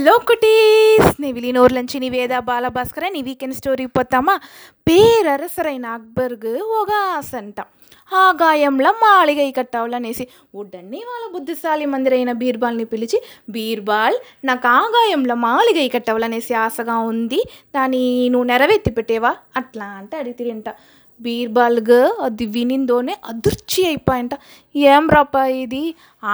Hello cuties! నీ విలీనోర్లంచి నివేద బాలభాస్కర నీ weekend story పోతామా? పేరరసరైన అక్బర్గు ఒక ఆసంట. ఆగాయంలో మాళిగై కట్టావులనేసి ఉడ్డన్నీ వాళ్ళ బుద్ధిశాలి మందిరైన బీర్బాల్ని పిలిచి బీర్బాల్ నాకు ఆగాయంలో మాళిగై కట్టావులనేసి ఆశగా ఉంది దాన్ని నువ్వు నెరవేర్తి పెట్టేవా అట్లా అంటే అడిగితిరింట. బీర్బాల్గా అది వినిందోనే అదృచ్చి అయిపోయింట ఏం రాపా ఇది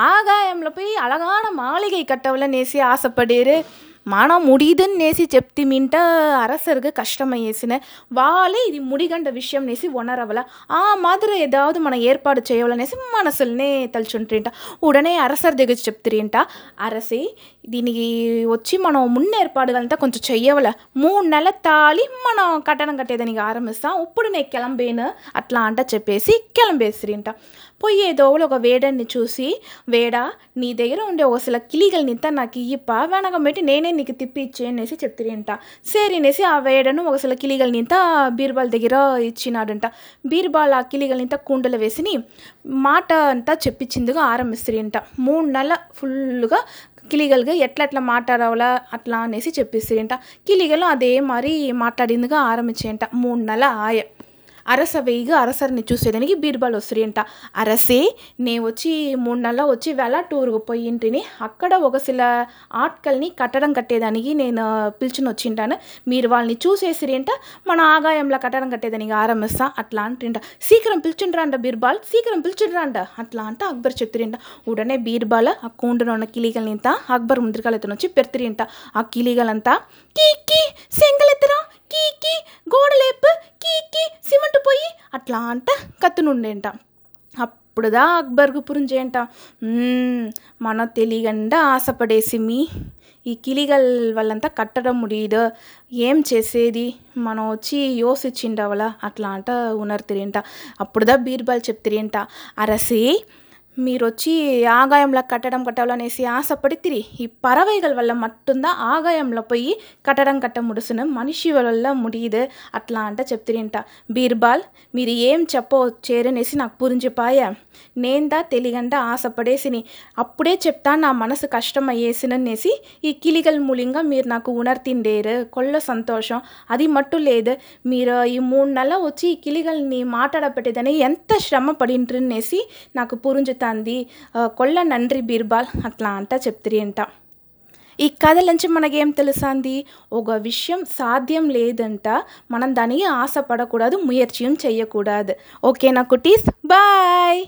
ఆగాయంలో పోయి అలగాన మాళిగై కట్టవలనేసి ఆశపడేరు మనం ముడిదని నేసి చెప్తి మింట அரசருக்கு కష్టమయ్యేసిన వాళ్ళే ఇది ముడిగంట విషయం నేసి ఒనరవల ఆ మాదిరి ఏదావదు మనం ఏర్పాటు చేయాలనేసి మనసులనే తలుచుంటుంట ఉడనే అరసర్ దిగ చెప్తిరింట అరసి దీనికి వచ్చి మనం మున్నేర్పాటుగలంతా కొంచెం చెయ్యవల మూడు నెలల తాళి మనం కట్టడం కట్టేదానికి ఆరంభిస్తాం ఇప్పుడు నేను కిలంబేను అట్లా అంట చెప్పేసి కిలంబేసిరింట పోయేదోవలో ఒక వేడన్ని చూసి వేడా నీ దగ్గర ఉండే ఒక సిల కిలిగల్నింత నాకు ఇయ్యప్ప? వెనకం పెట్టి నేనే నీకు తిప్పి ఇచ్చేయనేసి చెప్తిరింట. సేరినేసి ఆ వేడను ఒక సిల కిలిగల్నింత బీర్బాల్ దగ్గర ఇచ్చినాడంట. బీర్బాల్ ఆ కిలిగల్నింత కుండలు వేసిని మాట అంతా చెప్పించిందిగా ఆరంభిస్తురింట. మూడు నెలల ఫుల్గా కిలిగలుగా ఎట్లా ఎట్లా మాట్లాడాలా అట్లా అనేసి చెప్పిస్తురింట. కిలిగలు అదే మరి మాట్లాడిందిగా ఆరంభించేయంట. మూడు నెలల ఆయ. అరసవేయిగా అరసరిని చూసేదానికి బీర్బల్ వస్తురింట అరసే నే వచ్చి మూడు నెలలు వచ్చి వేళ టూర్కి పోయింటిని. అక్కడ ఒక సిల ఆట్కల్ని కట్టడం కట్టేదానికి నేను పిలిచిని వచ్చింటాను. మీరు వాళ్ళని చూసేసిరింట మన ఆగాయంలో కట్టడం కట్టేదానికి ఆరంభిస్తా అట్లా అంటుంట. సీకరం పిలిచిండ్రాంట బీర్బాల్ సీకరం పిలిచిండ్రాంట అట్లా అంట అక్బర్ చెప్తురింట. ఉడనే బీర్బాల్ ఆ కూండలో ఉన్న కిలీగల్నింత అక్బర్ ముందరికాలతను వచ్చి పెడతిరింట. ఆ కిలీగలంతా కీ కీ సెంగలెత్తరా కీ కీ గోడ అట్లా అంటే కత్తునుండేంట. అప్పుడుదా అక్బర్కు పురించేంట మన తెలియగండ ఆశపడేసి మీ ఈ కిలిగల్ వాళ్ళంతా కట్టడం ముడియదు ఏం చేసేది? మనం వచ్చి యోసిచ్చిండవల? అట్లా అంట ఉనర్తిరింట. అప్పుడుదా బీర్బాల్ చెప్తిరేంట. అరసి మీరొచ్చి ఆగాయంలో కట్టడం కట్టాలనేసి ఆశపడితిరి ఈ பறவைகள் వల్ల మట్టుందా ఆగాయంలో పోయి కట్టడం కట్ట ముడుసును మనిషి వల్ల ముడియదు అట్లా అంట చెప్తిరింట బీర్బాల్ మీరు ఏం చెప్పవచ్చేరనేసి నాకు పురించిపాయ నేందా తెలియంట ఆశపడేసిని అప్పుడే చెప్తా నా మనసు కష్టం అయ్యేసిననేసి ఈ కిలిగల్ మూలింగా మీరు నాకు ఉణర్తిండేరు కొల్ల సంతోషం అది మట్టు లేదు మీరు ఈ మూడు నెలల వచ్చి ఈ కిలిగల్ని మాట్లాడబెట్టేదని ఎంత శ్రమ పడింట్రనేసి నాకు పురించుతా పురించుతాంది కొల్ల నండ్రి బీర్బాల్ అట్లా అంట చెప్తిరి అంట. ఈ కథ నుంచి మనకేం తెలుసాంది? ఒక విషయం సాధ్యం లేదంట. మనం దానికి ఆశపడకూడదు ముయర్చయం చేయకూడదు ఓకేనా కుటీస్? బాయ్!